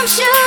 I'm sure.